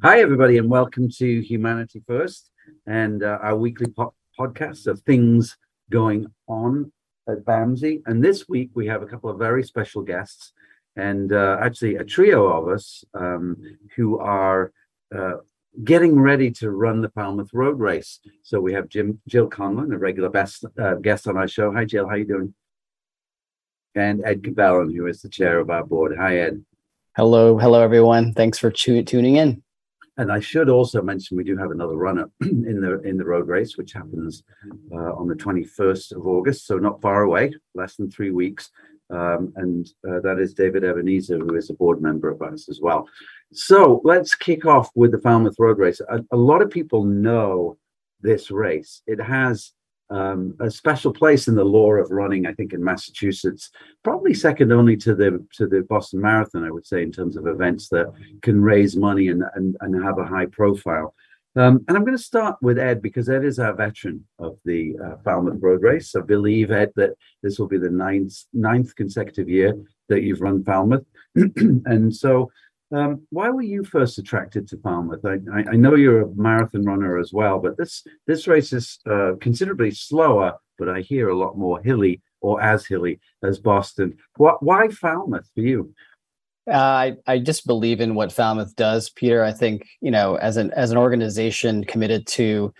Hi, everybody, and welcome to Humanity First and uh, our weekly po- podcast of things going on at BAMSI. And this week we have a couple of very special guests, and uh, actually a trio of us um, who are uh, getting ready to run the Falmouth Road Race. So we have Jim Jill Conlon, a regular best uh, guest on our show. Hi, Jill. How you doing? And Ed Cabellon, who is the chair of our board. Hi, Ed. Hello, hello, everyone. Thanks for tu- tuning in. And I should also mention we do have another runner in the in the road race, which happens uh, on the 21st of August, so not far away, less than three weeks. Um, and uh, that is David Ebenezer, who is a board member of us as well. So let's kick off with the Falmouth Road Race. A, a lot of people know this race. It has um, a special place in the lore of running, I think, in Massachusetts, probably second only to the to the Boston Marathon, I would say, in terms of events that can raise money and and, and have a high profile. Um, and I'm going to start with Ed because Ed is our veteran of the uh, Falmouth Road Race. I believe, Ed, that this will be the ninth ninth consecutive year that you've run Falmouth, and so um, why were you first attracted to Falmouth? I, I, know you're a marathon runner as well, but this this race is uh, considerably slower, but I hear a lot more hilly or as hilly as Boston. Why, why Falmouth for you? Uh, I I just believe in what Falmouth does, Peter. I think you know as an as an organization committed to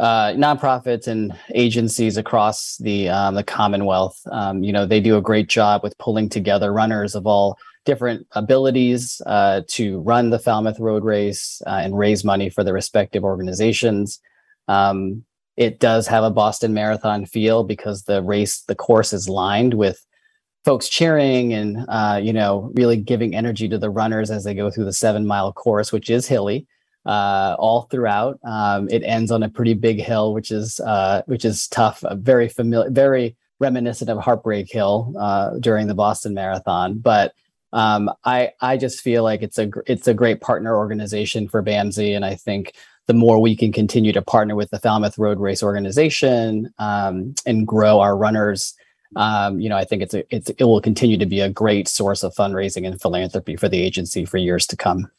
uh, nonprofits and agencies across the um, the Commonwealth, um, you know they do a great job with pulling together runners of all different abilities uh, to run the Falmouth Road Race uh, and raise money for the respective organizations. Um, it does have a Boston Marathon feel because the race, the course is lined with folks cheering and uh, you know really giving energy to the runners as they go through the seven mile course, which is hilly. Uh, all throughout, um, it ends on a pretty big hill, which is uh, which is tough. very familiar, very reminiscent of Heartbreak Hill uh, during the Boston Marathon. But um, I I just feel like it's a it's a great partner organization for BAMSI, and I think the more we can continue to partner with the Falmouth Road Race organization um, and grow our runners, um, you know, I think it's a it's it will continue to be a great source of fundraising and philanthropy for the agency for years to come.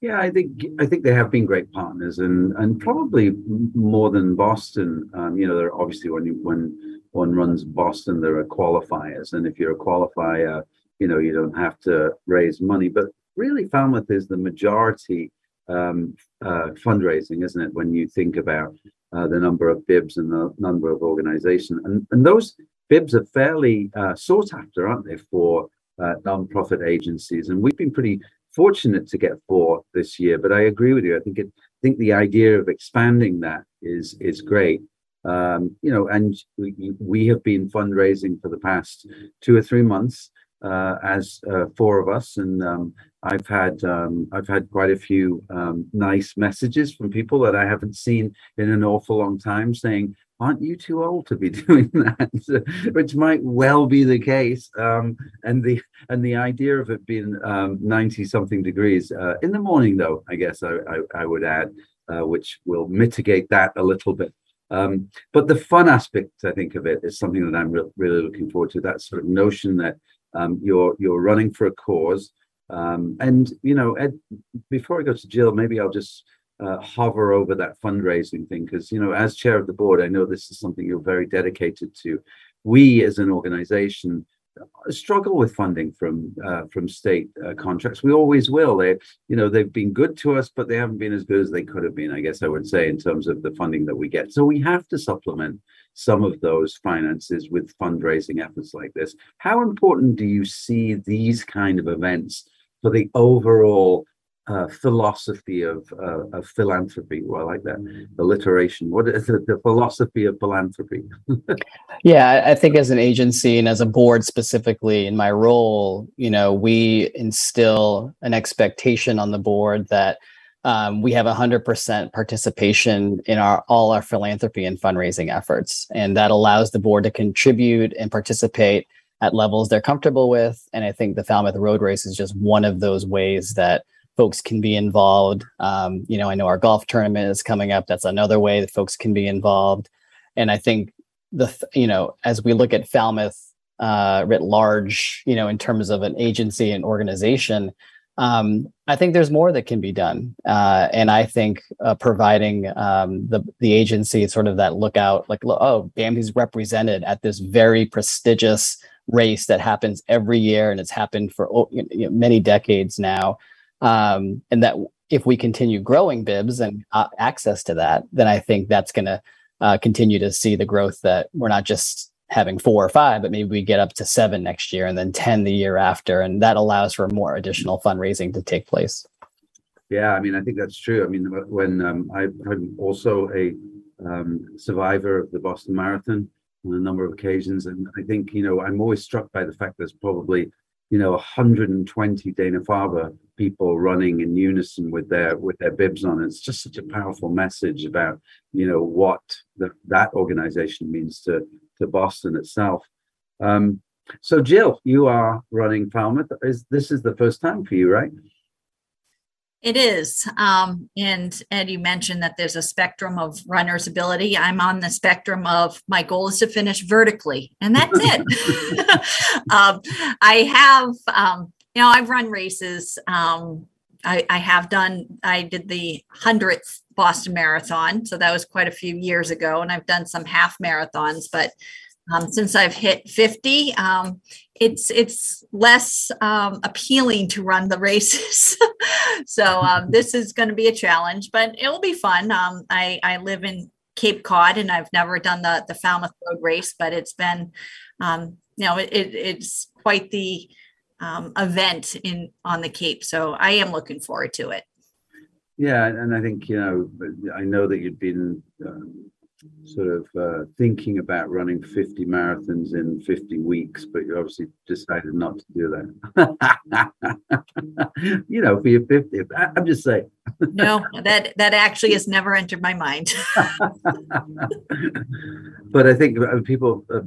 Yeah, I think I think they have been great partners, and and probably more than Boston. Um, you know, they're obviously when you, when one runs Boston, there are qualifiers, and if you're a qualifier you know you don't have to raise money. But really falmouth is the majority um, uh, fundraising isn't it when you think about uh, the number of bibs and the number of organizations and, and those bibs are fairly uh, sought after aren't they for uh, non-profit agencies? And we've been pretty fortunate to get four this year but i agree with you. I think it I think the idea of expanding that is is great. Um, you know and we, we have been fundraising for the past two or three months uh, as uh, four of us, and um, I've had um, I've had quite a few um, nice messages from people that I haven't seen in an awful long time, saying, "Aren't you too old to be doing that?" Which might well be the case. Um, and the and the idea of it being um, ninety something degrees uh, in the morning, though, I guess I I, I would add, uh, which will mitigate that a little bit. Um, but the fun aspect, I think, of it is something that I'm re- really looking forward to. That sort of notion that um, you're you're running for a cause. Um, and you know, Ed, before I go to Jill, maybe I'll just uh, hover over that fundraising thing because you know, as chair of the board, I know this is something you're very dedicated to. We, as an organization, struggle with funding from uh, from state uh, contracts. We always will. They, you know, they've been good to us, but they haven't been as good as they could have been. I guess I would say in terms of the funding that we get. So we have to supplement some of those finances with fundraising efforts like this. How important do you see these kind of events for the overall uh, philosophy of, uh, of philanthropy. Well, I like that alliteration. What is it? The philosophy of philanthropy? yeah, I think as an agency and as a board specifically in my role, you know, we instill an expectation on the board that um, we have 100% participation in our all our philanthropy and fundraising efforts, and that allows the board to contribute and participate at levels they're comfortable with. And I think the Falmouth Road Race is just one of those ways that folks can be involved. Um, you know, I know our golf tournament is coming up. That's another way that folks can be involved. And I think the you know as we look at Falmouth uh, writ large, you know, in terms of an agency and organization, Um, I think there's more that can be done, uh, and I think uh, providing um, the the agency sort of that lookout, like oh, BAMSI's represented at this very prestigious race that happens every year, and it's happened for oh, you know, many decades now, um, and that if we continue growing bibs and uh, access to that, then I think that's going to uh, continue to see the growth that we're not just having four or five, but maybe we get up to seven next year and then 10 the year after. And that allows for more additional fundraising to take place. Yeah, I mean, I think that's true. I mean, when um, I, am also a um, survivor of the Boston Marathon on a number of occasions, and I think, you know, I'm always struck by the fact there's probably, you know, 120 Dana Farber people running in unison with their with their bibs on. It's just such a powerful message about, you know, what the, that organization means to to Boston itself. Um, so, Jill, you are running Falmouth. Is this is the first time for you, right? It is. Um, and Ed, you mentioned that there's a spectrum of runner's ability. I'm on the spectrum of my goal is to finish vertically, and that's it. um, I have, um, you know, I've run races. Um, I, I have done, I did the 100th Boston Marathon. So that was quite a few years ago. And I've done some half marathons, but um, since I've hit 50, um, it's it's less um, appealing to run the races. so um, this is going to be a challenge, but it will be fun. Um, I, I live in Cape Cod and I've never done the, the Falmouth Road race, but it's been, um, you know, it, it, it's quite the event in on the Cape. So I am looking forward to it. Yeah, and I think you know, I know that you'd been um, sort of uh, thinking about running 50 marathons in 50 weeks, but you obviously decided not to do that. you know, for your 50th, I'm just saying. No, that that actually has never entered my mind. but I think uh, people, uh,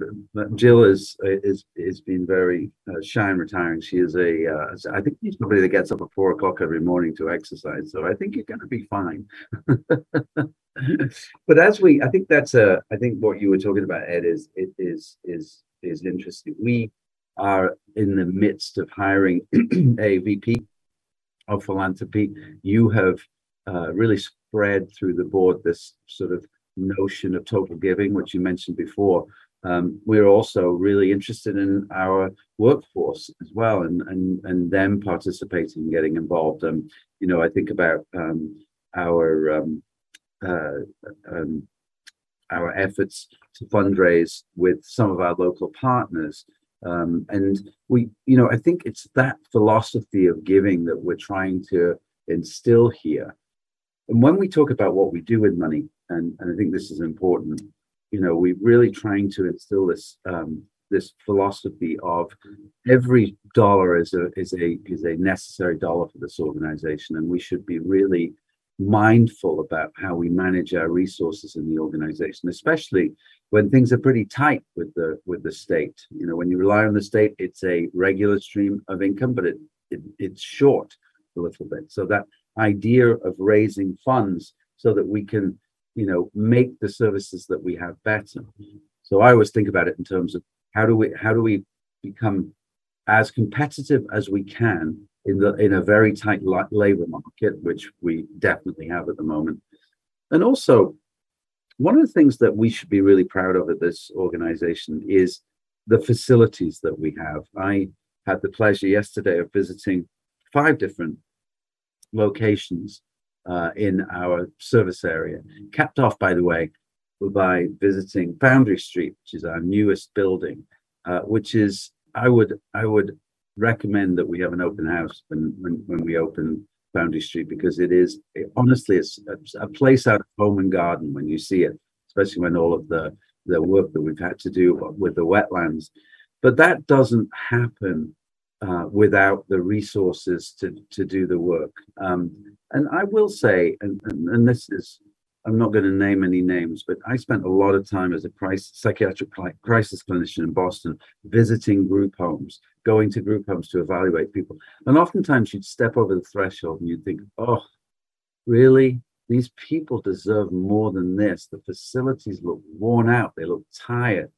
Jill is is is been very uh, shy and retiring. She is a, uh, I think she's somebody that gets up at four o'clock every morning to exercise. So I think you're going to be fine but as we, I think that's a, I think what you were talking about, Ed, is it is is is interesting. We are in the midst of hiring a VP of philanthropy. You have uh, really spread through the board this sort of notion of total giving, which you mentioned before. Um, we're also really interested in our workforce as well, and and and them participating, and getting involved. Um, you know, I think about um, our um, uh, um, our efforts to fundraise with some of our local partners. Um, and we, you know, I think it's that philosophy of giving that we're trying to instill here. And when we talk about what we do with money, and, and I think this is important, you know, we're really trying to instill this um, this philosophy of every dollar is a is a is a necessary dollar for this organization, and we should be really mindful about how we manage our resources in the organization, especially when things are pretty tight with the with the state. You know, when you rely on the state, it's a regular stream of income, but it, it it's short a little bit. So that idea of raising funds so that we can, you know, make the services that we have better. So I always think about it in terms of how do we how do we become as competitive as we can in the in a very tight labor market, which we definitely have at the moment. And also, one of the things that we should be really proud of at this organization is the facilities that we have. I had the pleasure yesterday of visiting five different locations uh, in our service area, capped off, by the way, by visiting Foundry Street, which is our newest building, uh, which is I would I would recommend that we have an open house when when, when we open Foundry Street because it is it, honestly it's a, a, place out of home and garden when you see it, especially when all of the the work that we've had to do with the wetlands. But that doesn't happen uh, without the resources to to do the work. Um, and I will say, and, and, and this is I'm not going to name any names, but I spent a lot of time as a psychiatric crisis clinician in Boston, visiting group homes, going to group homes to evaluate people. And oftentimes you'd step over the threshold and you'd think, oh, really? These people deserve more than this. The facilities look worn out, they look tired.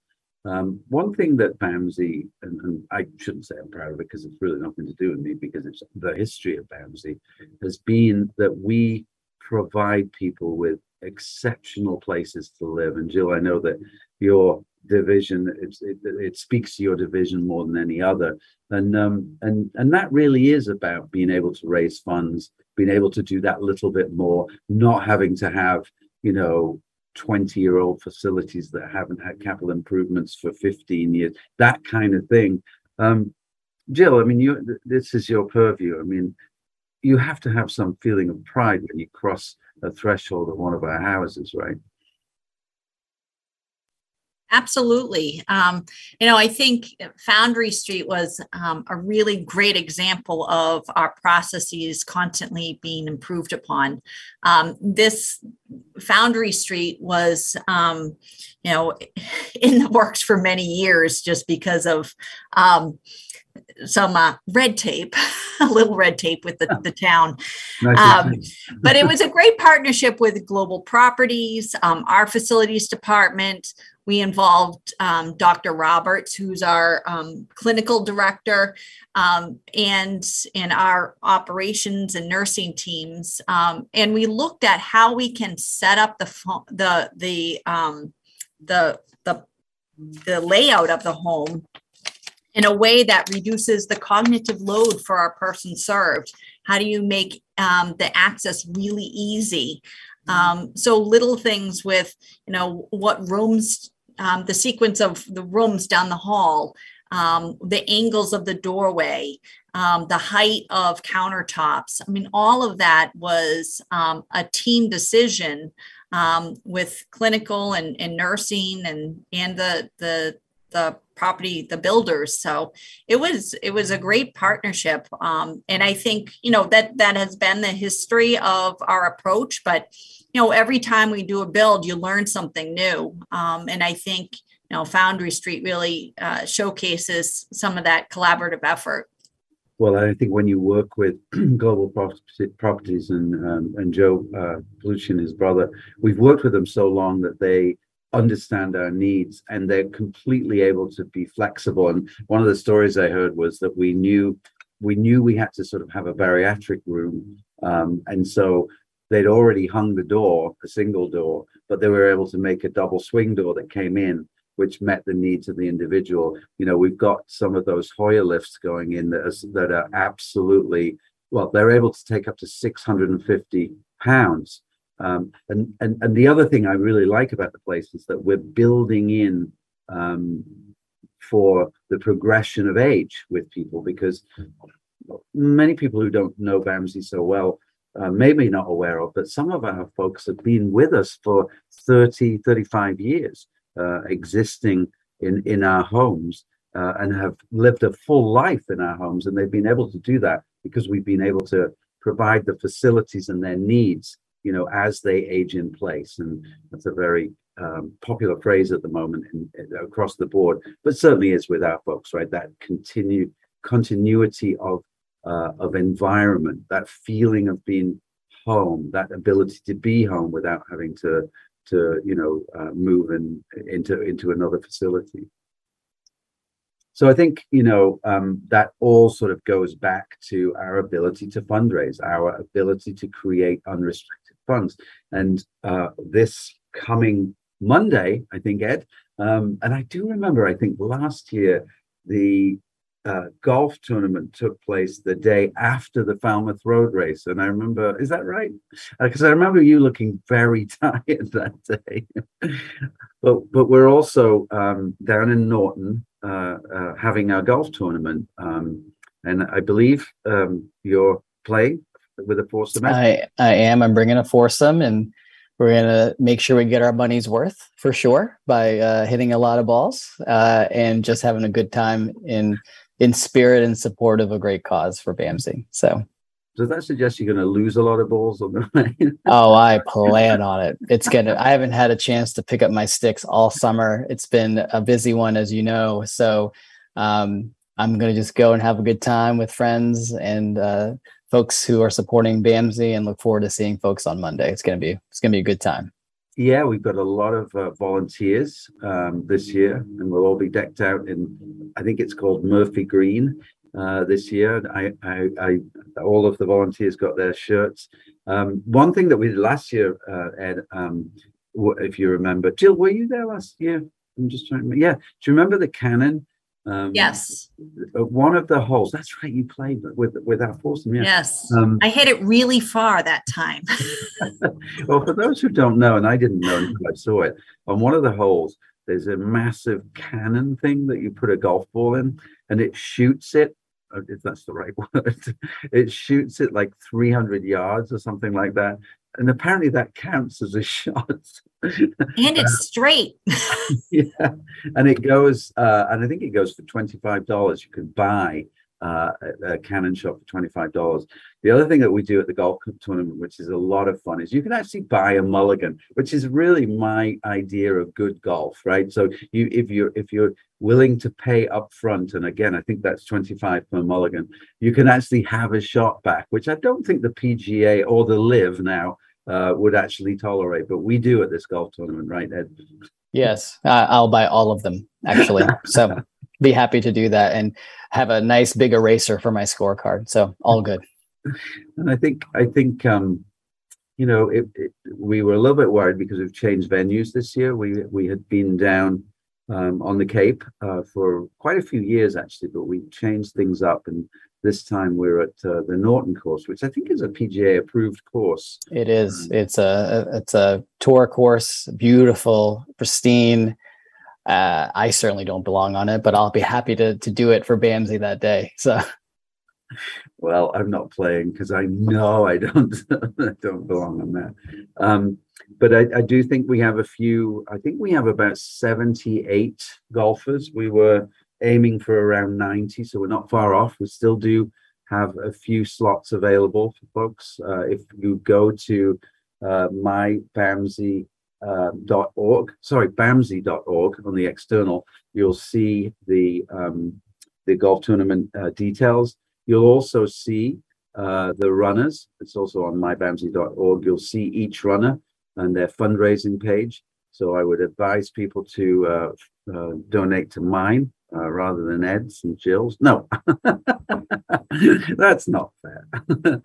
Um, one thing that BAMSI, and, and, I shouldn't say I'm proud of it because it's really nothing to do with me because it's the history of BAMSI, has been that we provide people with exceptional places to live. And Jill, I know that your division it, it, speaks to your division more than any other, and um, and and that really is about being able to raise funds, being able to do that little bit more, not having to have you know 20 year old facilities that haven't had capital improvements for 15 years, that kind of thing. Um, Jill, I mean, you this is your purview. I mean, you have to have some feeling of pride when you cross a threshold of one of our houses, right? Absolutely. Um, you know, I think Foundry Street was um, a really great example of our processes constantly being improved upon. Um, this Foundry Street was, um, you know, in the works for many years just because of um, some uh, red tape, a little red tape with the, the town. Um, but it was a great partnership with Global Properties, um, our facilities department. We involved um, Dr. Roberts, who's our um, clinical director, um, and in our operations and nursing teams. Um, and we looked at how we can set up the the the the the the layout of the home in a way that reduces the cognitive load for our person served? How do you make um, the access really easy? Um, so little things with, you know, what rooms, um, the sequence of the rooms down the hall, um, the angles of the doorway, um, the height of countertops. I mean, all of that was um, a team decision with clinical and, and nursing and and the the the property the builders. So it was it was a great partnership. Um, and i think you know that that has been the history of our approach but you know every time we do a build you learn something new. Um, and i think you know foundry street really uh, showcases some of that collaborative effort. Well, I think when you work with Global Properties and um, and Joe uh, Palucci his brother, we've worked with them so long that they understand our needs and they're completely able to be flexible. And one of the stories i heard was that we knew we knew we had to sort of have a bariatric room um, and so they'd already hung the door a single door but they were able to make a double swing door that came in which met the needs of the individual. You know we've got some of those hoyer lifts going in that are absolutely well they're able to take up to 650 pounds um, and, and and the other thing I really like about the place is that we're building in um, for the progression of age with people because many people who don't know BAMSI so well uh, maybe not aware of, but some of our folks have been with us for 30, 35 years, uh, existing in, in our homes uh, and have lived a full life in our homes. And they've been able to do that because we've been able to provide the facilities and their needs you know, as they age in place. And that's a very um, popular phrase at the moment in, across the board, but certainly is with our folks, right? That continued continuity of uh, of environment, that feeling of being home, that ability to be home without having to to you know uh, move in, into into another facility. So I think you know um, that all sort of goes back to our ability to fundraise, our ability to create unrestricted funds. And uh, this coming Monday, I think, Ed, um, and I do remember, I think last year, the uh, golf tournament took place the day after the Falmouth Road race. And I remember, is that right? Because uh, I remember you looking very tired that day. but but we're also um, down in Norton uh, uh, having our golf tournament. Um, and I believe um, you're playing with a foursome? I, I am. I'm bringing a foursome and we're going to make sure we get our money's worth for sure by uh, hitting a lot of balls uh, and just having a good time in in spirit and support of a great cause for BAMSI. So does that suggest you're going to lose a lot of balls on the way? oh, I plan on it. It's gonna. I haven't had a chance to pick up my sticks all summer. It's been a busy one, as you know. So um, I'm going to just go and have a good time with friends and uh, folks who are supporting BAMSI and look forward to seeing folks on Monday. It's going to be it's going to be a good time. yeah, we've got a lot of uh, volunteers um, this year, and we'll all be decked out in, I think it's called Murphy Green uh, this year. I, I, I, all of the volunteers got their shirts. Um, one thing that we did last year, uh, Ed, um, if you remember, Jill, were you there last year? I'm just trying to, yeah. Do you remember the cannon? Um, yes. Uh, one of the holes. That's right. You played with with our foursome. Yeah. Yes. Um, I hit it really far that time. well, for those who don't know, and I didn't know until I saw it, on one of the holes, there's a massive cannon thing that you put a golf ball in, and it shoots it. Uh, if that's the right word, it shoots it like 300 yards or something like that and apparently that counts as a shot. and it's uh, straight. yeah, and it goes, uh, and I think it goes for twenty five dollars. You can buy uh, a, cannon shot for twenty five dollars. The other thing that we do at the golf tournament, which is a lot of fun, is you can actually buy a mulligan, which is really my idea of good golf, right? So you, if you're if you're willing to pay up front, and again, I think that's twenty five per mulligan, you can actually have a shot back, which I don't think the PGA or the LIV now uh, would actually tolerate, but we do at this golf tournament, right, Ed? Yes, uh, I'll buy all of them actually. so be happy to do that and have a nice big eraser for my scorecard. So all good. And I think I think um, you know it, it, we were a little bit worried because we've changed venues this year. We we had been down um, on the Cape uh, for quite a few years actually, but we changed things up and this time we're at uh, the Norton course, which I think is a PGA approved course. It is. Um, it's a it's a tour course, beautiful, pristine. Uh, I certainly don't belong on it, but I'll be happy to to do it for BAMSI that day. So. Well, I'm not playing because I know I don't I don't belong on that. Um, but I, I, do think we have a few. I think we have about 78 golfers. We were aiming for around 90, so we're not far off. We still do have a few slots available for folks. Uh, if you go to uh, mybamsi.org, uh, sorry, bamsi.org on the external, you'll see the um, the golf tournament uh, details. You'll also see uh, the runners. It's also on mybamsi.org. You'll see each runner and their fundraising page. So I would advise people to uh, uh, donate to mine uh, rather than Ed's and Jill's. No, that's not fair.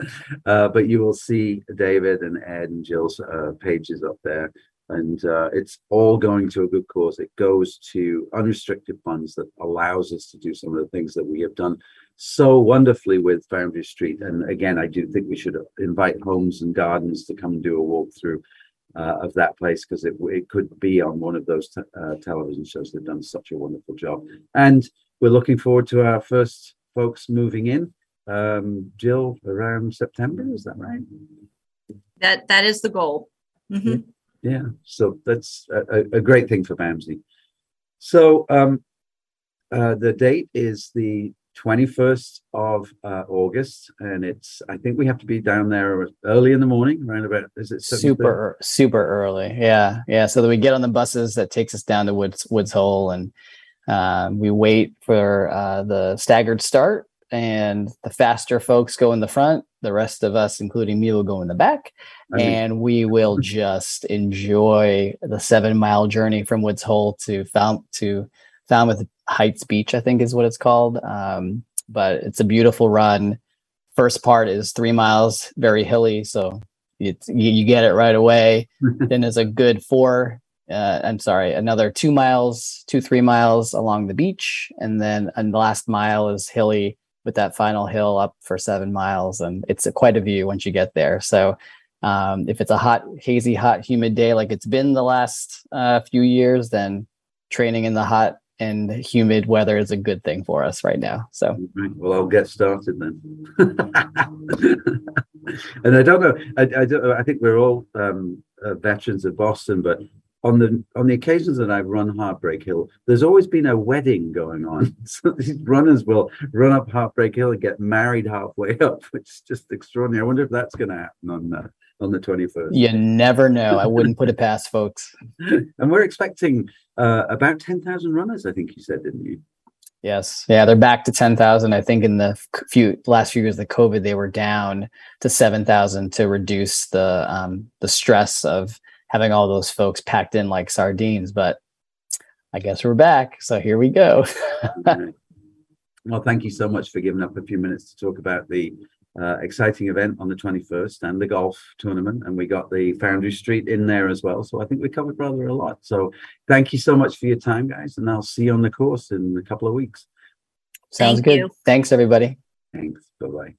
uh, but you will see David and Ed and Jill's pages up there. And uh, it's all going to a good cause. It goes to unrestricted funds that allows us to do some of the things that we have done so wonderfully with Foundry Street. And again, I do think we should invite Homes and Gardens to come and do a walkthrough uh, of that place because it, it could be on one of those te- uh, television shows. They've done such a wonderful job. And we're looking forward to our first folks moving in. Um, Jill, around September, is that right? That that is the goal. Mm-hmm. Yeah, so that's a, a, great thing for BAMSI. So um, uh, the date is the 21st of uh, August, and it's I think we have to be down there early in the morning, around about is it super super early? Yeah, yeah. So that we get on the buses that takes us down to Woods Woods Hole, and um, we wait for uh, the staggered start, and the faster folks go in the front. The rest of us, including me, will go in the back, I mean, and we will just enjoy the seven mile journey from Woods Hole to to Falmouth Heights Beach, I think is what it's called. Um, but it's a beautiful run. First part is three miles, very hilly, so it's you, you get it right away. then there's a good four. Uh, I'm sorry, another two miles, two three miles along the beach, and then and the last mile is hilly with that final hill up for seven miles, and it's a, quite a view once you get there. So um, if it's a hot, hazy, hot, humid day like it's been the last uh, few years, then training in the hot and humid weather is a good thing for us right now. So, well, I'll get started then. and I don't know. I, I don't. I think we're all um, uh, veterans of Boston, but on the on the occasions that I've run Heartbreak Hill, there's always been a wedding going on. So these runners will run up Heartbreak Hill and get married halfway up, which is just extraordinary. I wonder if that's going to happen on uh, on the 21st. You never know. I wouldn't put it past folks. and we're expecting uh, about 10,000 runners, I think you said, didn't you? Yes. Yeah, they're back to 10,000. I think in the few last few years of the COVID, they were down to 7,000 to reduce the um, the stress of having all those folks packed in like sardines. But I guess we're back. So here we go. Well, thank you so much for giving up a few minutes to talk about the uh, exciting event on the 21st and the golf tournament. And we got the Foundry Street in there as well. So I think we covered rather a lot. So thank you so much for your time, guys. And I'll see you on the course in a couple of weeks. Sounds Thank good. you. Thanks, everybody. Thanks. Bye bye.